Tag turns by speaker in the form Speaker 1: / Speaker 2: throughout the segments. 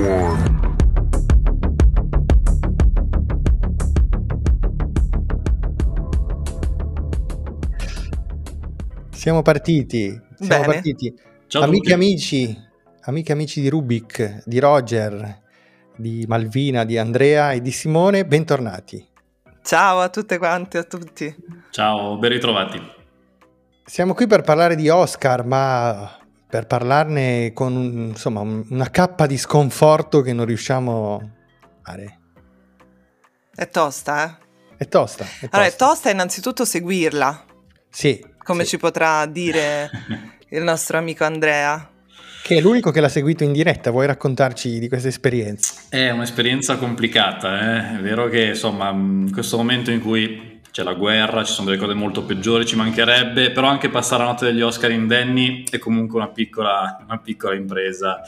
Speaker 1: one.
Speaker 2: Siamo partiti, siamo
Speaker 3: Bene.
Speaker 2: partiti.
Speaker 4: Ciao a
Speaker 2: Amiche e amici, amiche e amici di Rubik, di Roger, di Malvina, di Andrea e di Simone, bentornati.
Speaker 3: Ciao a tutte quante, a tutti.
Speaker 4: Ciao, ben ritrovati.
Speaker 2: Siamo qui per parlare di Oscar, ma per parlarne con un- insomma, un- una cappa di sconforto che non riusciamo a fare.
Speaker 3: È tosta, eh?
Speaker 2: È tosta, è tosta.
Speaker 3: Allora, è tosta innanzitutto seguirla,
Speaker 2: Sì,
Speaker 3: come
Speaker 2: sì.
Speaker 3: ci potrà dire il nostro amico Andrea.
Speaker 2: che è l'unico che l'ha seguito in diretta. Vuoi raccontarci di questa esperienza?
Speaker 4: È un'esperienza complicata, eh? è vero che insomma in questo momento in cui c'è la guerra, ci sono delle cose molto peggiori, ci mancherebbe, però anche passare la notte degli Oscar indenni è comunque una piccola, una piccola impresa.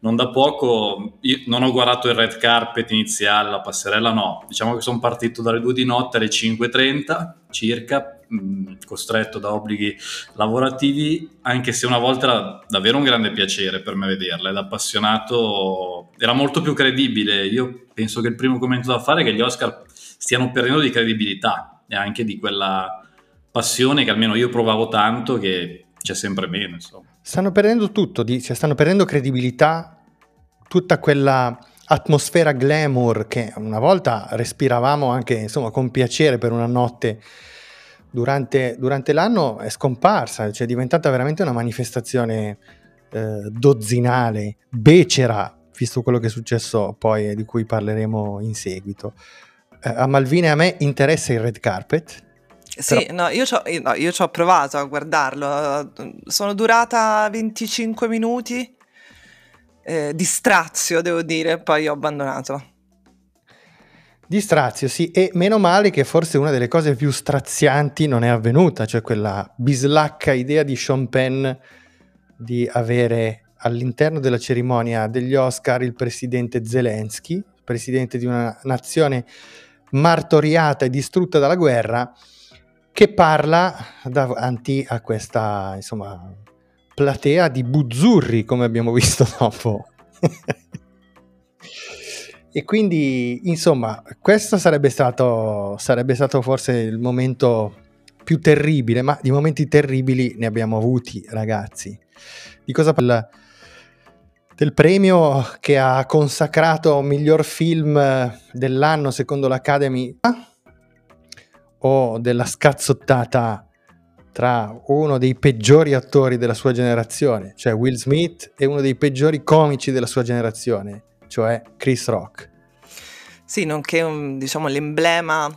Speaker 4: Non da poco, io non ho guardato il red carpet iniziale, la passerella no, diciamo che sono partito dalle 2 di notte alle 5.30 circa, mh, costretto da obblighi lavorativi, anche se una volta era davvero un grande piacere per me vederla, ed appassionato era molto più credibile. Io penso che il primo commento da fare è che gli Oscar stiano perdendo di credibilità e anche di quella passione che almeno io provavo tanto che c'è sempre meno, insomma.
Speaker 2: Stanno perdendo tutto, di- cioè stanno perdendo credibilità, tutta quella atmosfera glamour che una volta respiravamo anche insomma con piacere per una notte durante, durante l'anno è scomparsa, cioè è diventata veramente una manifestazione eh, dozzinale, becera, visto quello che è successo poi e di cui parleremo in seguito. Eh, a Malvina e a me interessa il red carpet,
Speaker 3: Sì, no, io ci ho, io- no, io ci ho provato a guardarlo. Sono durata 25 minuti eh, di strazio, devo dire, poi ho abbandonato.
Speaker 2: Di strazio, sì, e meno male che forse una delle cose più strazianti non è avvenuta, cioè quella bislacca idea di Sean Penn di avere all'interno della cerimonia degli Oscar il presidente Zelensky, presidente di una nazione martoriata e distrutta dalla guerra, che parla davanti a questa, insomma, platea di buzzurri, come abbiamo visto dopo. E quindi, insomma, questo sarebbe stato, sarebbe stato forse il momento più terribile, ma di momenti terribili ne abbiamo avuti, ragazzi. Di cosa parla? Del premio che ha consacrato miglior film dell'anno secondo l'Academy o della scazzottata tra uno dei peggiori attori della sua generazione, cioè Will Smith, e uno dei peggiori comici della sua generazione, cioè Chris Rock.
Speaker 3: Sì, nonché un, diciamo l'emblema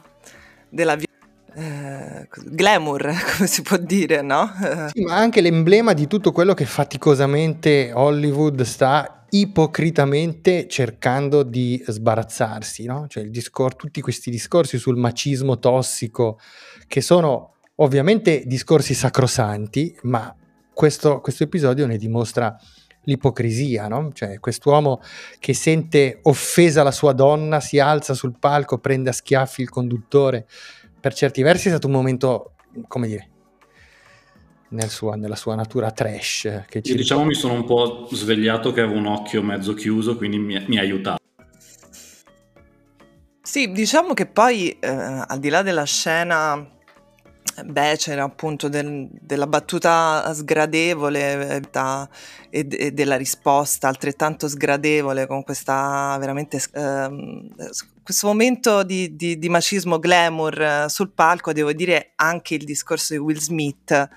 Speaker 3: della vi- eh, glamour, come si può dire, no?
Speaker 2: Sì, ma anche l'emblema di tutto quello che faticosamente Hollywood sta ipocritamente cercando di sbarazzarsi, no? Cioè discor- tutti questi discorsi sul macismo tossico, che sono ovviamente discorsi sacrosanti, ma questo, questo episodio ne dimostra l'ipocrisia, no? Cioè quest'uomo che sente offesa la sua donna, si alza sul palco, prende a schiaffi il conduttore. Per certi versi è stato un momento, come dire, nel suo- nella sua natura trash. Che ci
Speaker 4: Io diciamo mi sono un po' svegliato che avevo un occhio mezzo chiuso, quindi mi, mi ha aiutato.
Speaker 3: Sì, diciamo che poi eh, al di là della scena becera appunto del- della battuta sgradevole eh, e, e della risposta altrettanto sgradevole con questa veramente ehm, questo momento di, di- di macismo glamour eh, sul palco, devo dire anche il discorso di Will Smith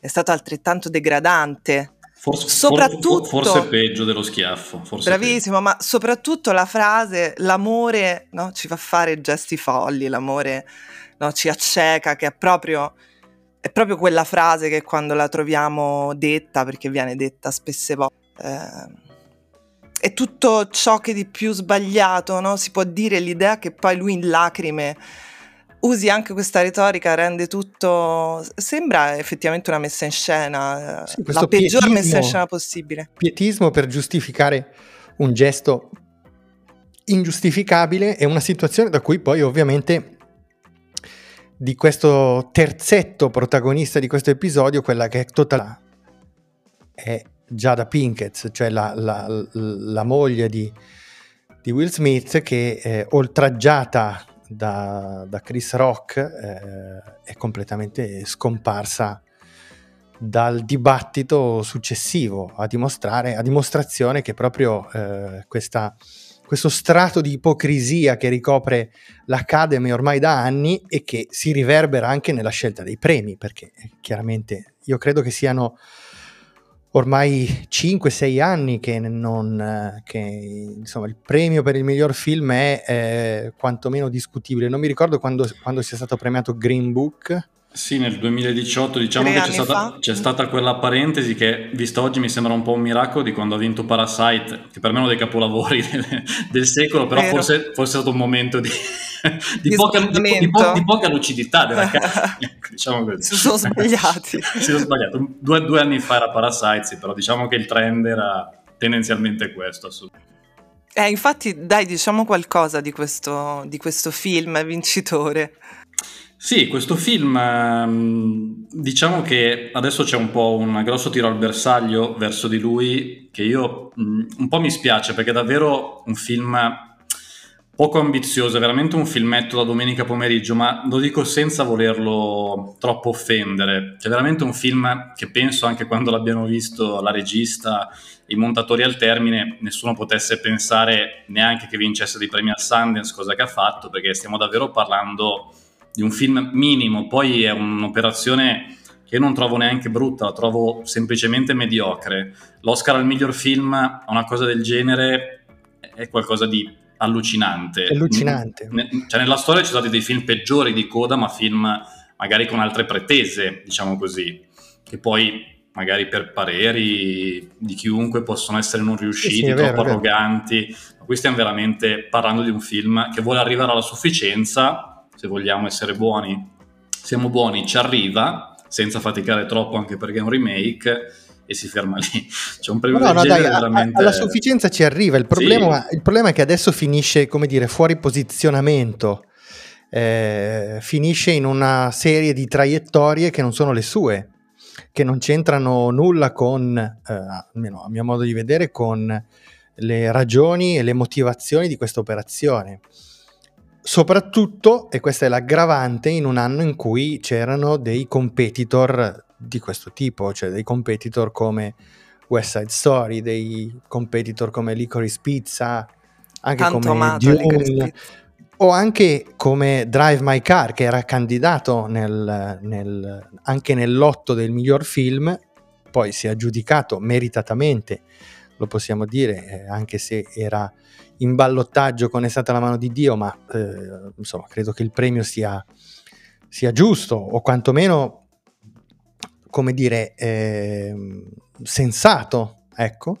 Speaker 3: è stato altrettanto degradante.
Speaker 4: Forse,
Speaker 3: Soprattutto-
Speaker 4: forse, peggio dello schiaffo. Forse
Speaker 3: Bravissimo, ma soprattutto la frase l'amore no, ci fa fare gesti folli, l'amore no, ci acceca, che è proprio, è proprio quella frase che quando la troviamo detta, perché viene detta spesse volte, eh, è tutto ciò che di più sbagliato, no? si può dire l'idea che poi lui in lacrime usi anche questa retorica, rende tutto, sembra effettivamente una messa in scena,
Speaker 2: Sì,
Speaker 3: la
Speaker 2: questo
Speaker 3: peggior
Speaker 2: pietismo.
Speaker 3: messa in scena possibile.
Speaker 2: pietismo per giustificare un gesto ingiustificabile e una situazione da cui poi ovviamente di questo terzetto protagonista di questo episodio, quella che è totale, è Jada Pinkett, cioè la, la, la moglie di, di, Will Smith, che eh, oltraggiata da, da, Chris Rock eh, è completamente scomparsa dal dibattito successivo a a dimostrazione che proprio eh, questa, questo strato di ipocrisia che ricopre l'Academy ormai da anni e che si riverbera anche nella scelta dei premi, perché eh, chiaramente io credo che siano ormai 5-6 anni che, non, che insomma, il premio per il miglior film è eh, quantomeno discutibile. Non mi ricordo quando, quando sia stato premiato Green Book
Speaker 4: sì, nel 2018 diciamo Tre che c'è stata, c'è stata, quella parentesi che, vista oggi, mi sembra un po' un miracolo di quando ha vinto Parasite, che per me è uno dei capolavori del, del secolo, però forse, forse, è stato un momento di, di, di, poca, di, po- poca, lucidità della casa. Ecco, diciamo.
Speaker 3: Si sono sbagliati.
Speaker 4: si sono sbagliati. Due, due, anni fa era Parasite, sì, però diciamo che il trend era tendenzialmente questo, assolutamente.
Speaker 3: Eh, infatti, dai, diciamo qualcosa di questo, di questo film vincitore.
Speaker 4: Sì, questo film ehm, diciamo che adesso c'è un po' un grosso tiro al bersaglio verso di lui che io mm, un po' mi spiace perché è davvero un film poco ambizioso, è veramente un filmetto da domenica pomeriggio, ma lo dico senza volerlo troppo offendere. È veramente un film che penso anche quando l'abbiamo visto la regista, i montatori al termine, nessuno potesse pensare neanche che vincesse dei premi al Sundance, cosa che ha fatto, perché stiamo davvero parlando di un film minimo, poi è un'operazione che io non trovo neanche brutta, la trovo semplicemente mediocre. L'Oscar al miglior film a una cosa del genere è qualcosa di allucinante.
Speaker 2: allucinante.
Speaker 4: Cioè, nella storia ci sono stati dei film peggiori di coda, ma film magari con altre pretese, diciamo così, che poi magari per pareri di chiunque possono essere non riusciti, sì, sì, troppo vero, arroganti. Ma qui stiamo veramente parlando di un film che vuole arrivare alla sufficienza se vogliamo essere buoni, siamo buoni, ci arriva, senza faticare troppo anche perché è un remake e si ferma lì. C'è un premio no, no, dai, veramente...
Speaker 2: alla sufficienza ci arriva. Il problema, sì. il problema, è che adesso finisce, come dire, fuori posizionamento. Eh, finisce in una serie di traiettorie che non sono le sue, che non c'entrano nulla con, eh, almeno a mio modo di vedere, con le ragioni e le motivazioni di questa operazione soprattutto, e questa è l'aggravante, in un anno in cui c'erano dei competitor di questo tipo, cioè dei competitor come West Side Story, dei competitor come Licorice Pizza, anche Tanto come Dune, o anche come Drive My Car, che era candidato nel, nel, anche nell'otto del miglior film, poi si è aggiudicato meritatamente, lo possiamo dire, eh, anche se era in ballottaggio con È stata la mano di Dio, ma eh, insomma credo che il premio sia, sia giusto o quantomeno, come dire, eh, sensato, ecco.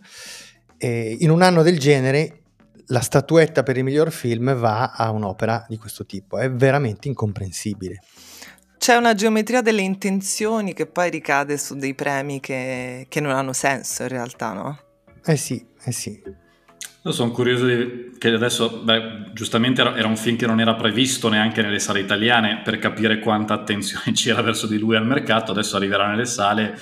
Speaker 2: E in un anno del genere la statuetta per il miglior film va a un'opera di questo tipo, è veramente incomprensibile.
Speaker 3: C'è una geometria delle intenzioni che poi ricade su dei premi che, che non hanno senso in realtà, no?
Speaker 2: Eh sì, eh sì.
Speaker 4: Io sono curioso di, che adesso, beh, giustamente era, era, un film che non era previsto neanche nelle sale italiane per capire quanta attenzione c'era verso di lui al mercato, adesso arriverà nelle sale.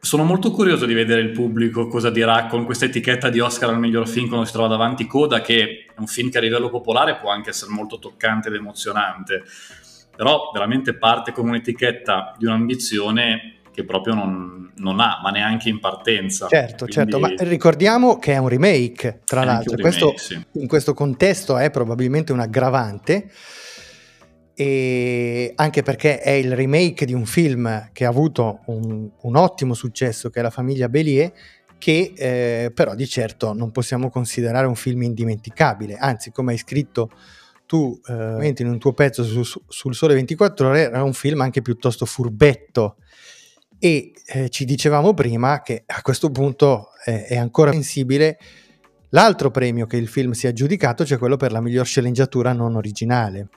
Speaker 4: Sono molto curioso di vedere il pubblico cosa dirà con questa etichetta di Oscar al miglior film quando si trova davanti Coda, che è un film che a livello popolare può anche essere molto toccante ed emozionante, però veramente parte con un'etichetta di un'ambizione che proprio non, non, ha, ma neanche in partenza.
Speaker 2: Certo, Quindi... certo, ma ricordiamo che è un remake, tra l'altro, remake, questo, sì. in questo contesto è probabilmente un aggravante, e anche perché è il remake di un film che ha avuto un, un ottimo successo, che è La famiglia Bélier, che eh, però di certo non possiamo considerare un film indimenticabile, anzi come hai scritto tu eh, in un tuo pezzo su, sul Sole 24 ore era un film anche piuttosto furbetto e eh, ci dicevamo prima che a questo punto eh, è ancora sensibile l'altro premio che il film si è aggiudicato, cioè quello per la miglior sceneggiatura non originale.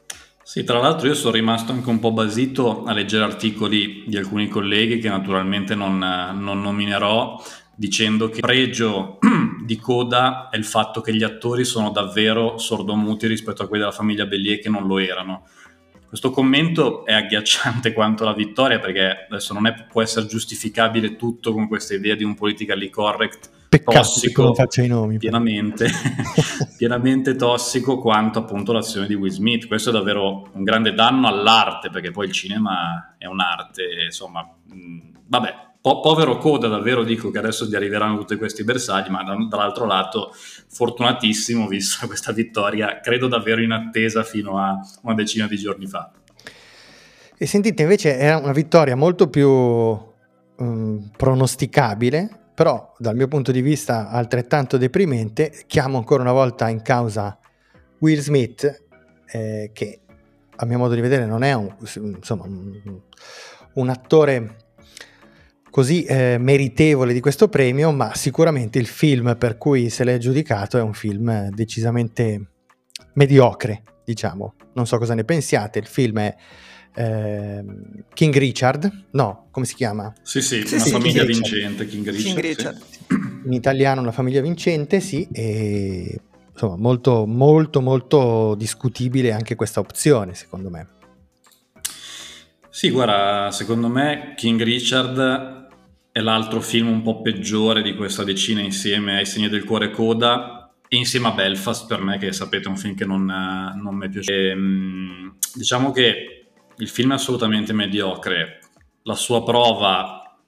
Speaker 4: Sì, tra l'altro io sono rimasto anche un po' basito a leggere articoli di alcuni colleghi che naturalmente non, non nominerò, dicendo che il pregio di Coda è il fatto che gli attori sono davvero sordomuti rispetto a quelli della famiglia Bellier che non lo erano questo commento è agghiacciante quanto la vittoria perché adesso non è, può essere giustificabile tutto con questa idea di un politically correct
Speaker 2: Peccato tossico, non faccia i nomi.
Speaker 4: Pienamente, pienamente tossico quanto appunto l'azione di Will Smith. Questo è davvero un grande danno all'arte perché poi il cinema è un'arte, insomma, mh, vabbè, po- povero coda davvero dico che adesso gli arriveranno tutti questi bersagli, ma da- dall'altro lato fortunatissimo visto questa vittoria, credo davvero in attesa fino a una decina di giorni fa.
Speaker 2: E sentite, invece era una vittoria molto più um, pronosticabile però dal mio punto di vista altrettanto deprimente, chiamo ancora una volta in causa Will Smith, eh, che a mio modo di vedere non è un, insomma, un, un attore così eh, meritevole di questo premio, ma sicuramente il film per cui se l'è giudicato è un film decisamente mediocre, diciamo. Non so cosa ne pensiate, il film è eh, King Richard, no, come si chiama?
Speaker 4: Sì, sì, sì una sì, famiglia King vincente, King Richard. King Richard. Sì.
Speaker 2: In italiano una famiglia vincente, sì, e insomma molto, molto, molto discutibile anche questa opzione, secondo me.
Speaker 4: Sì, guarda, secondo me King Richard è l'altro film un po' peggiore di questa decina insieme ai Segni del Cuore Coda e insieme a Belfast per me, che sapete è un film che non, non mi piace. E, ehm, diciamo che il film è assolutamente mediocre, la sua prova,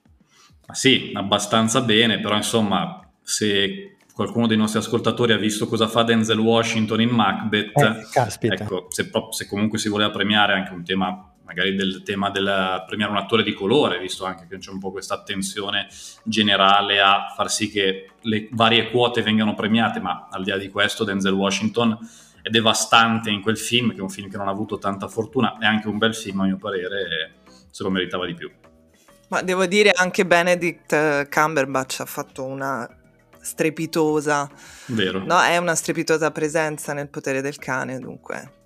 Speaker 4: sì, abbastanza bene, però insomma, se qualcuno dei nostri ascoltatori ha visto cosa fa Denzel Washington in Macbeth,
Speaker 2: eh,
Speaker 4: ecco, se, se, comunque si voleva premiare anche un tema, magari del tema del premiare un attore di colore, visto anche che c'è un po' questa attenzione generale a far sì che le varie quote vengano premiate, ma al di là di questo Denzel Washington è devastante in quel film, che è un film che non ha avuto tanta fortuna, è anche un bel film a mio parere, se lo meritava di più.
Speaker 3: Ma devo dire anche Benedict Cumberbatch ha fatto una strepitosa,
Speaker 4: Vero.
Speaker 3: No, è una strepitosa presenza nel potere del cane, dunque.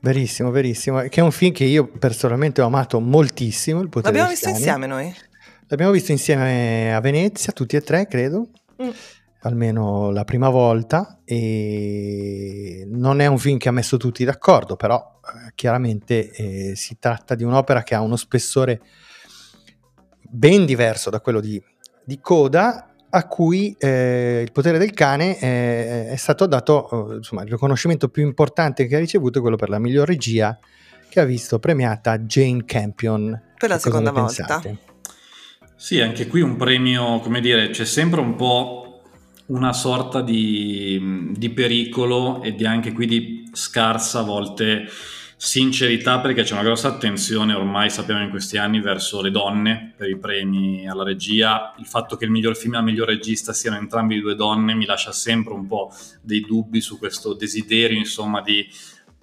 Speaker 2: Verissimo, verissimo, che è un film che io personalmente ho amato moltissimo, il potere
Speaker 3: L'abbiamo visto insieme noi?
Speaker 2: L'abbiamo visto insieme a Venezia, tutti e tre, credo. Mm. Almeno la prima volta. E non è un film che ha messo tutti d'accordo, però eh, chiaramente eh, si tratta di un'opera che ha uno spessore ben diverso da quello di, di Coda, a cui eh, il potere del cane è stato dato, eh, insomma, il riconoscimento più importante che ha ricevuto è quello per la miglior regia che ha visto premiata Jane Campion.
Speaker 3: Per la seconda volta.
Speaker 4: Sì, anche qui un premio, come dire, c'è sempre un po' una sorta di, di, pericolo e di anche qui di scarsa a volte sincerità perché c'è una grossa attenzione ormai sappiamo in questi anni verso le donne per i premi alla regia. Il fatto che il miglior film e la miglior regista siano entrambi due donne mi lascia sempre un po' dei dubbi su questo desiderio insomma di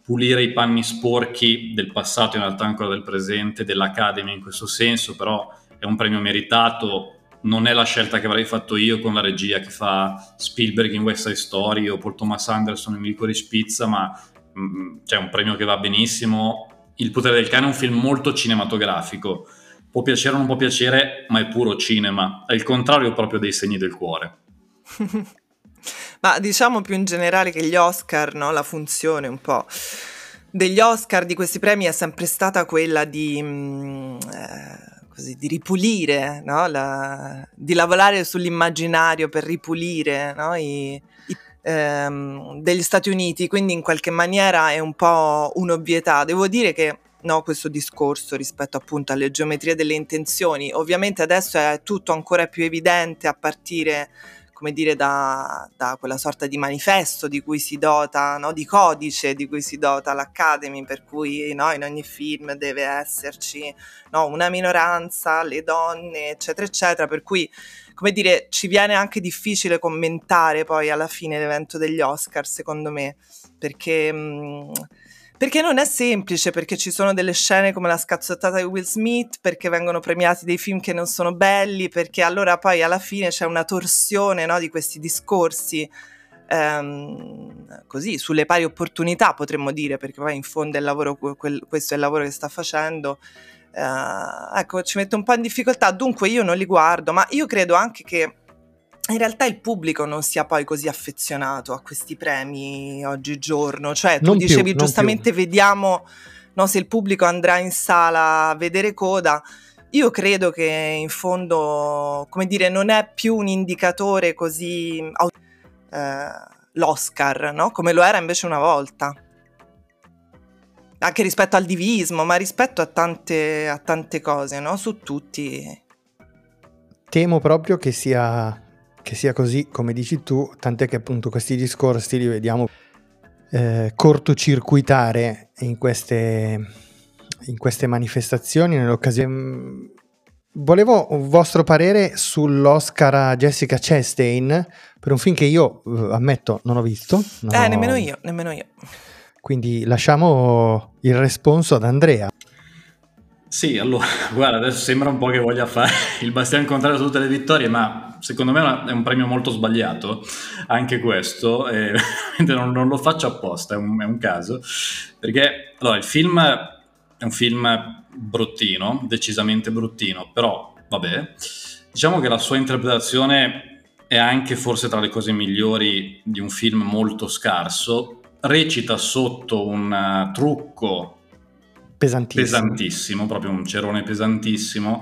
Speaker 4: pulire i panni sporchi del passato in realtà ancora del presente dell'Academy in questo senso però è un premio meritato. Non è la scelta che avrei fatto io con la regia che fa Spielberg in West Side Story o Paul Thomas Anderson in Licorice Pizza, ma mh, mm, c'è un premio che va benissimo. Il potere del cane è un film molto cinematografico. Può piacere o non può piacere, ma è puro cinema. È il contrario proprio dei segni del cuore.
Speaker 3: ma diciamo più in generale che gli Oscar, no? la funzione un po' degli Oscar di questi premi è sempre stata quella di... Mh, mm, eh, così, di ripulire, no? La, di lavorare sull'immaginario per ripulire no? I, i, ehm, degli Stati Uniti, quindi in qualche maniera è un po' un'ovvietà. Devo dire che no, questo discorso rispetto appunto alle geometrie delle intenzioni, ovviamente adesso è tutto ancora più evidente a partire come dire, da, da, quella sorta di manifesto di cui si dota, no? di codice di cui si dota l'Academy, per cui no? in ogni film deve esserci no? una minoranza, le donne, eccetera, eccetera, per cui come dire, ci viene anche difficile commentare poi alla fine l'evento degli Oscar, secondo me, perché... Mh, perché non è semplice, perché ci sono delle scene come la scazzottata di Will Smith, perché vengono premiati dei film che non sono belli, perché allora poi alla fine c'è una torsione no, di questi discorsi. Ehm, così sulle pari opportunità potremmo dire perché poi in fondo il lavoro, quel, questo è il lavoro che sta facendo eh, ecco ci mette un po' in difficoltà dunque io non li guardo ma io credo anche che in realtà il pubblico non sia poi così affezionato a questi premi oggigiorno, cioè tu non dicevi più, giustamente più. vediamo no, se il pubblico andrà in sala a vedere coda, io credo che in fondo, come dire, non è più un indicatore così eh, l'Oscar, no? Come lo era invece una volta. Anche rispetto al divismo, ma rispetto a tante, a tante cose, no? Su tutti.
Speaker 2: Temo proprio che sia, che sia così, come dici tu, tant'è che appunto questi discorsi li vediamo eh, cortocircuitare in queste in queste manifestazioni, nell'occasione. Volevo un vostro parere sull'Oscar a Jessica Chastain per un film che io, eh, ammetto, non ho visto.
Speaker 3: Non eh, ho... nemmeno io, nemmeno io.
Speaker 2: Quindi lasciamo il responso ad Andrea.
Speaker 4: Sì, allora, guarda, adesso sembra un po' che voglia fare il bastian contrario su tutte le vittorie, ma secondo me è un premio molto sbagliato, anche questo, e non, non, lo faccio apposta, è un, è un caso, perché allora, il film è un film bruttino, decisamente bruttino, però vabbè. Diciamo che la sua interpretazione è anche forse tra le cose migliori di un film molto scarso. Recita sotto un uh, trucco
Speaker 2: pesantissimo.
Speaker 4: pesantissimo, proprio un cerone pesantissimo,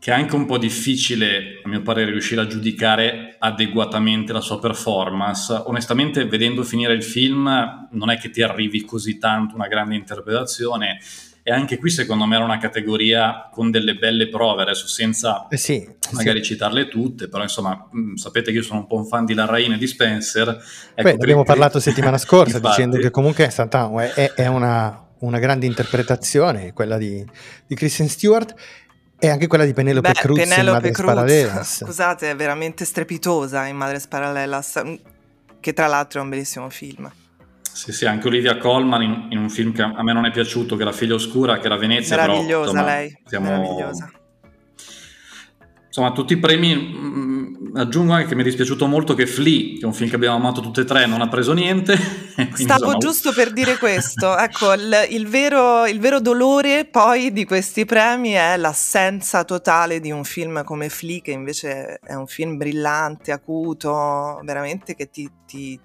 Speaker 4: che è anche un po' difficile, a mio parere, riuscire a giudicare adeguatamente la sua performance. Onestamente, vedendo finire il film, non è che ti arrivi così tanto una grande interpretazione e anche qui secondo me era una categoria con delle belle prove, adesso senza
Speaker 2: eh sì,
Speaker 4: magari sì. citarle tutte, però insomma mh, mm, sapete che io sono un po' un fan di Larraine e di Spencer.
Speaker 2: Ecco, Beh, abbiamo parlato settimana scorsa dicendo che comunque è stata è, è una, una, grande interpretazione, quella di, di Kristen Stewart e anche quella di Penelope Beh, Cruz Penelope in Madres Cruz, Paralelas.
Speaker 3: Scusate, è veramente strepitosa in Madres Paralelas, che tra l'altro è un bellissimo film.
Speaker 4: Sì, sì, anche Olivia Colman in, in, un film che a me non è piaciuto, che era Figlia Oscura, che era Venezia.
Speaker 3: Meravigliosa
Speaker 4: però,
Speaker 3: insomma, lei, siamo... meravigliosa.
Speaker 4: Insomma, tutti i premi, mh, mm, aggiungo anche che mi è dispiaciuto molto che Flea, che è un film che abbiamo amato tutte e tre, non ha preso niente.
Speaker 3: Stavo insomma... giusto per dire questo, ecco, il, il, vero, il vero dolore poi di questi premi è l'assenza totale di un film come Flea, che invece è un film brillante, acuto, veramente che ti... ti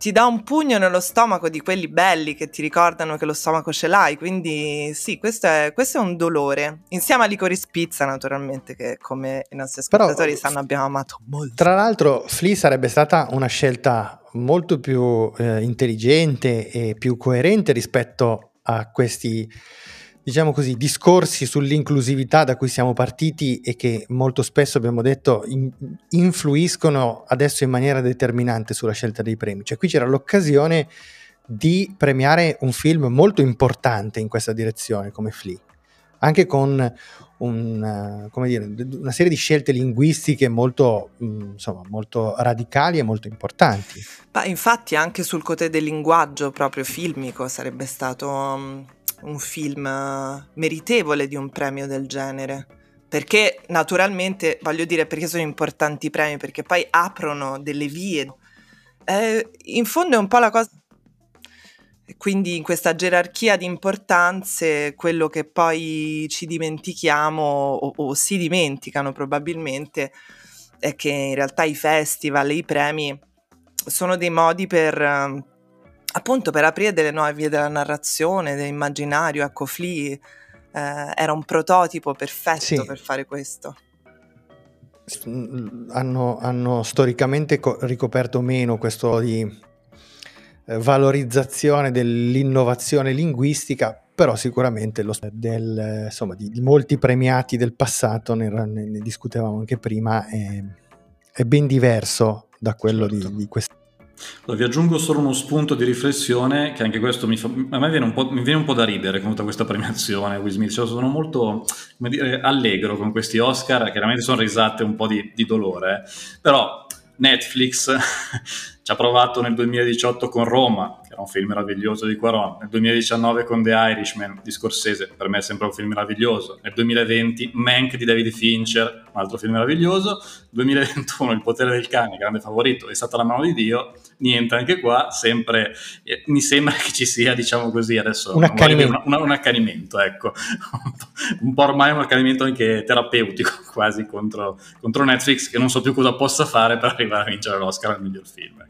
Speaker 3: ti dà un pugno nello stomaco di quelli belli che ti ricordano che lo stomaco ce l'hai, quindi sì, questo è, questo è un dolore. Insieme a Licorice Pizza, naturalmente, che come i nostri ascoltatori Però, sanno abbiamo amato molto.
Speaker 2: Tra l'altro, Flea sarebbe stata una scelta molto più eh, intelligente e più coerente rispetto a questi diciamo così, discorsi sull'inclusività da cui siamo partiti e che molto spesso abbiamo detto in, influiscono adesso in maniera determinante sulla scelta dei premi. Cioè qui c'era l'occasione di premiare un film molto importante in questa direzione come Flea, anche con un, dire, una serie di scelte linguistiche molto, insomma, molto radicali e molto importanti.
Speaker 3: Ma infatti anche sul cotè del linguaggio proprio filmico sarebbe stato un film meritevole di un premio del genere. Perché naturalmente, voglio dire, perché sono importanti i premi? Perché poi aprono delle vie. Eh, in fondo è un po' la cosa quindi in questa gerarchia di importanze quello che poi ci dimentichiamo o, o, si dimenticano probabilmente è che in realtà i festival e i premi sono dei modi per appunto per aprire delle nuove vie della narrazione, dell'immaginario, ecco Flea eh, era un prototipo perfetto sì. per fare questo.
Speaker 2: Hanno, hanno storicamente co- ricoperto meno questo di eh, valorizzazione dell'innovazione linguistica, però sicuramente lo, del, insomma, di, di, molti premiati del passato, ne, ne, discutevamo anche prima, è, è, ben diverso da quello certo. di, di questa
Speaker 4: allora, vi aggiungo solo uno spunto di riflessione che anche questo mi fa, a me viene un, po', viene un po' da ridere con tutta questa premiazione Will Smith, cioè, sono molto dire, allegro con questi Oscar, chiaramente sono risate un po' di, di dolore, però Netflix ci ha provato nel 2018 con Roma, che era un film meraviglioso di Quaron, nel 2019 con The Irishman di Scorsese, per me è sempre un film meraviglioso, nel 2020 Mank di David Fincher, un altro film meraviglioso, 2021 Il potere del cane, grande favorito, è stata la mano di Dio, niente anche qua, sempre, eh, mi sembra che ci sia, diciamo così, adesso
Speaker 2: un accanimento,
Speaker 4: una, un accanimento ecco, un po' ormai un accanimento anche terapeutico quasi contro, contro Netflix, che non so più cosa possa fare per arrivare a vincere l'Oscar al miglior film.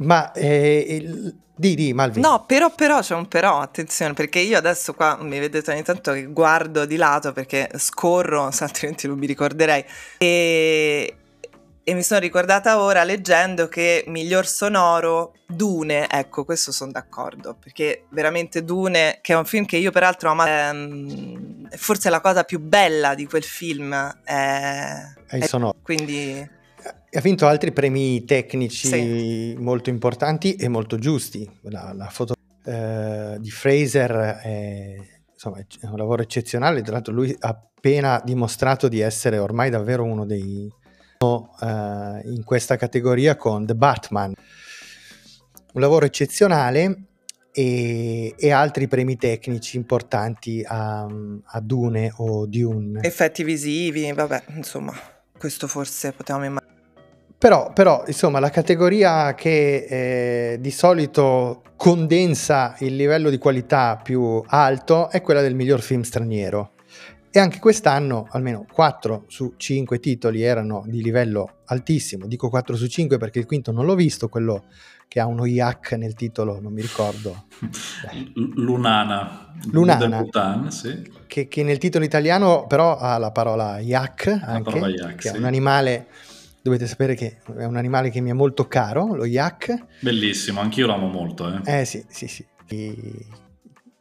Speaker 2: Ma eh, di, di, Malvin.
Speaker 3: No, però, però c'è un però, attenzione, perché io adesso qua mi vedete ogni tanto che guardo di lato perché scorro, altrimenti non mi ricorderei. E, e mi sono ricordata ora leggendo che miglior sonoro Dune, ecco, questo sono d'accordo, perché veramente Dune, che è un film che io peraltro ho amato, ehm, forse la cosa più bella di quel film è,
Speaker 2: è il sonoro.
Speaker 3: Quindi
Speaker 2: ha vinto altri premi tecnici sì. molto importanti e molto giusti. La, la foto eh, di Fraser è, insomma, è, un lavoro eccezionale. Tra l'altro, lui ha appena dimostrato di essere ormai davvero uno dei uh, in questa categoria con The Batman. Un lavoro eccezionale e, e altri premi tecnici importanti a, a Dune o Dune.
Speaker 3: Effetti visivi, vabbè, insomma, questo forse potevamo immaginare.
Speaker 2: Però, però, insomma, la categoria che eh, di solito condensa il livello di qualità più alto è quella del miglior film straniero. E anche quest'anno almeno 4 su 5 titoli erano di livello altissimo. Dico 4 su 5 perché il quinto non l'ho visto, quello che ha uno yak nel titolo, non mi ricordo.
Speaker 4: Lunana.
Speaker 2: Lunana. Bhutan, sì. che, che, nel titolo italiano però ha la parola yak, anche, parola yak che sì. è un animale dovete sapere che è un animale che mi è molto caro, lo yak.
Speaker 4: Bellissimo, anch'io lo amo molto. Eh,
Speaker 2: eh sì, sì, sì. E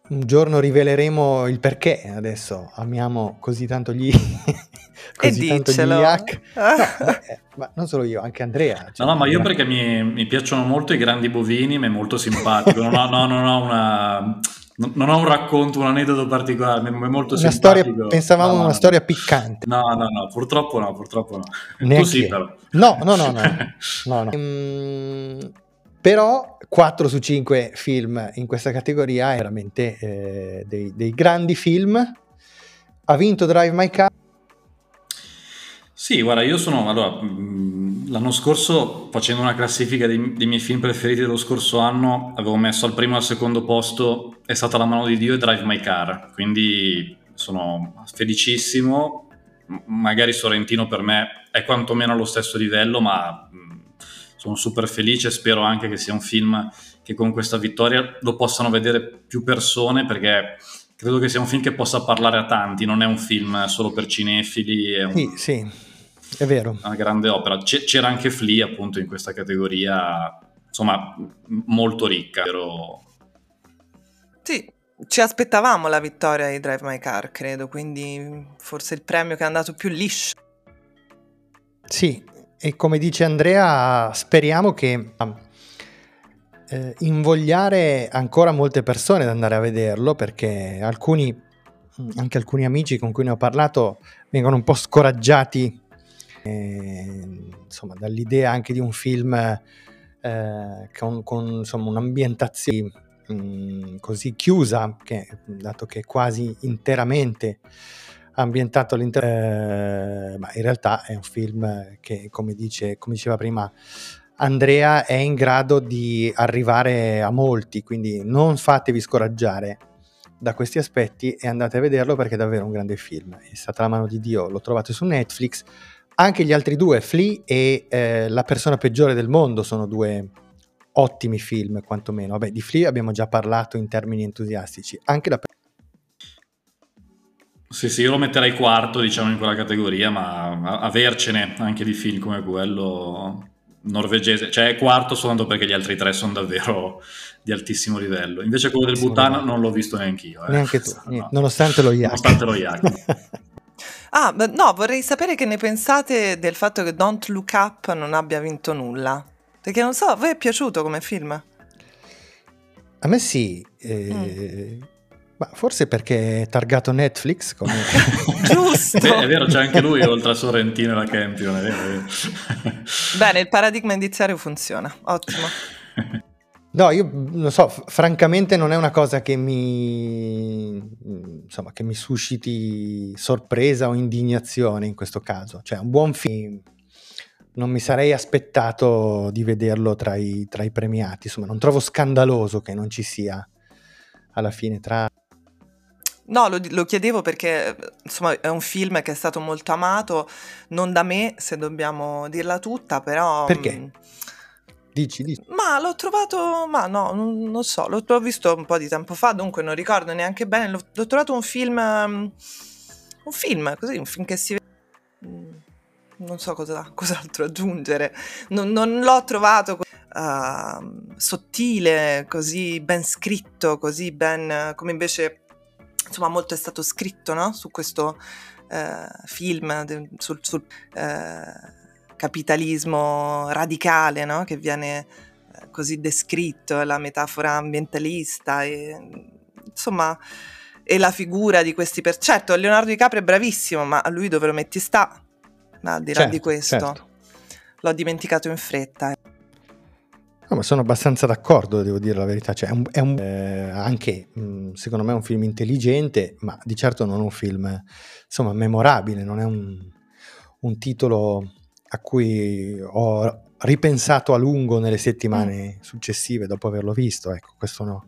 Speaker 2: un giorno riveleremo il perché adesso amiamo così tanto gli, così tanto gli yak. No, eh, ma non solo io, anche Andrea.
Speaker 4: Cioè, no, no, ma io perché mi, mi, piacciono molto i grandi bovini, mi è molto simpatico. non, ho, no, non ho non ho un racconto, un aneddoto particolare, è molto una
Speaker 2: storia, pensavamo no, una no. storia piccante.
Speaker 4: No, no, no, purtroppo no, purtroppo no.
Speaker 2: Neanche tu sì, però. No, no, no, no. Ehm, però 4 su 5 film in questa categoria è veramente eh, dei, dei grandi film. Ha vinto Drive My Car.
Speaker 4: Sì, guarda, io sono... Allora, mm, l'anno scorso, facendo una classifica dei, dei, miei film preferiti dello scorso anno, avevo messo al primo e al secondo posto È stata la mano di Dio e Drive My Car, quindi sono felicissimo. Magari Sorrentino per me è quantomeno allo stesso livello, ma mm, sono super felice. Spero anche che sia un film che con questa vittoria lo possano vedere più persone, perché credo che sia un film che possa parlare a tanti, non è un film solo per cinefili. È un...
Speaker 2: Sì, sì è vero.
Speaker 4: Una grande opera. C- c'era anche Flea appunto in questa categoria, insomma, molto ricca. Però...
Speaker 3: Sì, ci aspettavamo la vittoria di Drive My Car, credo, quindi forse il premio che è andato più liscio.
Speaker 2: Sì, e come dice Andrea, speriamo che eh, invogliare ancora molte persone ad andare a vederlo, perché alcuni, anche alcuni amici con cui ne ho parlato, vengono un po' scoraggiati eh, insomma, dall'idea anche di un film eh, con, con insomma, un'ambientazione mh, mm, così chiusa, che, dato che è quasi interamente ambientato all'interno, eh, ma in realtà è un film che, come, dice, come diceva prima Andrea, è in grado di arrivare a molti, quindi non fatevi scoraggiare da questi aspetti e andate a vederlo perché è davvero un grande film. È stata la mano di Dio, lo trovate su Netflix, anche gli altri due, Flea e eh, La persona peggiore del mondo, sono due ottimi film, quantomeno. Vabbè, di Flea abbiamo già parlato in termini entusiastici. Anche la
Speaker 4: sì, sì, io lo metterei quarto, diciamo, in quella categoria, ma avercene anche di film come quello norvegese, cioè è quarto soltanto perché gli altri tre sono davvero di altissimo livello. Invece quello del Bhutan non l'ho visto neanche io.
Speaker 2: Eh. Neanche tu, no. nonostante lo yak.
Speaker 4: Nonostante lo yak.
Speaker 3: Ah, no, vorrei sapere che ne pensate del fatto che Don't Look Up non abbia vinto nulla. Perché non so, a voi è piaciuto come film?
Speaker 2: A me sì. Eh, mm. Ma forse perché è targato Netflix. Come...
Speaker 3: Giusto.
Speaker 4: Beh, è vero, c'è anche lui oltre a Sorrentino e la Campion. È vero, è vero.
Speaker 3: Bene, il paradigma indiziario funziona. Ottimo.
Speaker 2: No, io non so, francamente non è una cosa che mi, insomma, che mi susciti sorpresa o indignazione in questo caso. Cioè, un buon film, non mi sarei aspettato di vederlo tra i, tra i premiati. Insomma, non trovo scandaloso che non ci sia alla fine tra
Speaker 3: No, lo, lo, chiedevo perché insomma è un film che è stato molto amato, non da me, se dobbiamo dirla tutta, però...
Speaker 2: Perché? Mh, Dici, dici.
Speaker 3: Ma l'ho trovato, ma no, non, non so, l'ho, l'ho visto un po' di tempo fa, dunque non ricordo neanche bene. L'ho, l'ho trovato un film, um, un film così, un film che si vede. Mm, non so cosa, cos'altro aggiungere. Non, non l'ho trovato uh, sottile, così ben scritto, così ben come invece insomma molto è stato scritto no? su questo uh, film, sul, sul uh, capitalismo radicale no? che viene eh, così descritto, la metafora ambientalista e insomma e la figura di questi per certo Leonardo DiCaprio è bravissimo ma a lui dove lo metti sta ma al di là certo, di questo certo. l'ho dimenticato in fretta
Speaker 2: No, ma sono abbastanza d'accordo, devo dire la verità. Cioè, è un, è un eh, anche, mh, secondo me, un film intelligente, ma di certo non un film, insomma, memorabile. Non è un, un titolo a cui ho ripensato a lungo nelle settimane mm. successive dopo averlo visto. Ecco, questo no.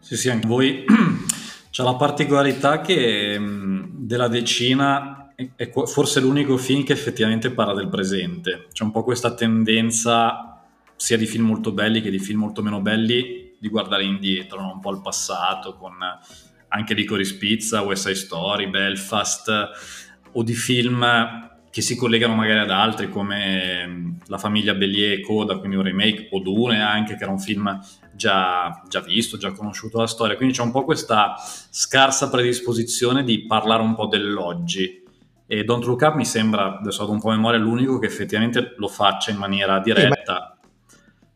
Speaker 4: Sì, sì, anche voi. C'è la particolarità che della decina è forse l'unico film che effettivamente parla del presente. C'è un po' questa tendenza sia di film molto belli che di film molto meno belli, di guardare indietro, no? un po' al passato, con anche Licorice Pizza, West Side Story, Belfast, o di film che si collegano magari ad altri come La famiglia Bellier e Coda, quindi un remake, o Dune anche, che era un film già, già visto, già conosciuto la storia. Quindi c'è un po' questa scarsa predisposizione di parlare un po' dell'oggi. E Don't Look Up mi sembra, adesso vado un po' a memoria, l'unico che effettivamente lo faccia in maniera diretta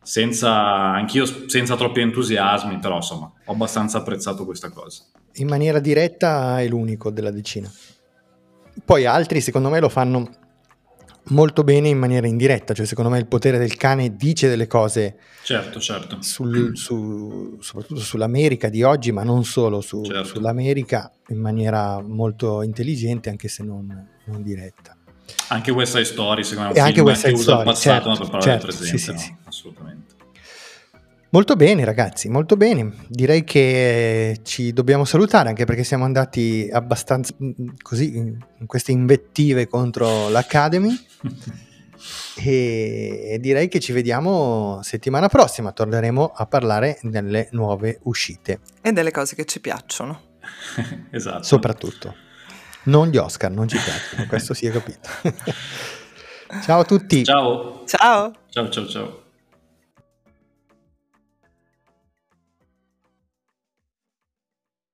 Speaker 4: senza, anch'io senza troppi entusiasmi, però insomma ho abbastanza apprezzato questa cosa.
Speaker 2: In maniera diretta è l'unico della decina. Poi altri secondo me lo fanno molto bene in maniera indiretta, cioè secondo me il potere del cane dice delle cose
Speaker 4: certo, certo.
Speaker 2: Sul, su, soprattutto sull'America di oggi, ma non solo su, certo. sull'America in maniera molto intelligente, anche se non, non diretta.
Speaker 4: Anche West Side Story, secondo me, è un e anche che usa il passato certo, per parlare certo, presente, sì, no? sì, assolutamente.
Speaker 2: Molto bene ragazzi, molto bene. Direi che ci dobbiamo salutare anche perché siamo andati abbastanza mm, mm, così in queste invettive contro l'Academy. e direi che ci vediamo settimana prossima. Torneremo a parlare delle nuove uscite.
Speaker 3: E delle cose che ci piacciono.
Speaker 4: esatto.
Speaker 2: Soprattutto. Non gli Oscar, non ci piacciono, questo si è capito. ciao a tutti.
Speaker 4: Ciao.
Speaker 3: Ciao.
Speaker 4: Ciao ciao ciao.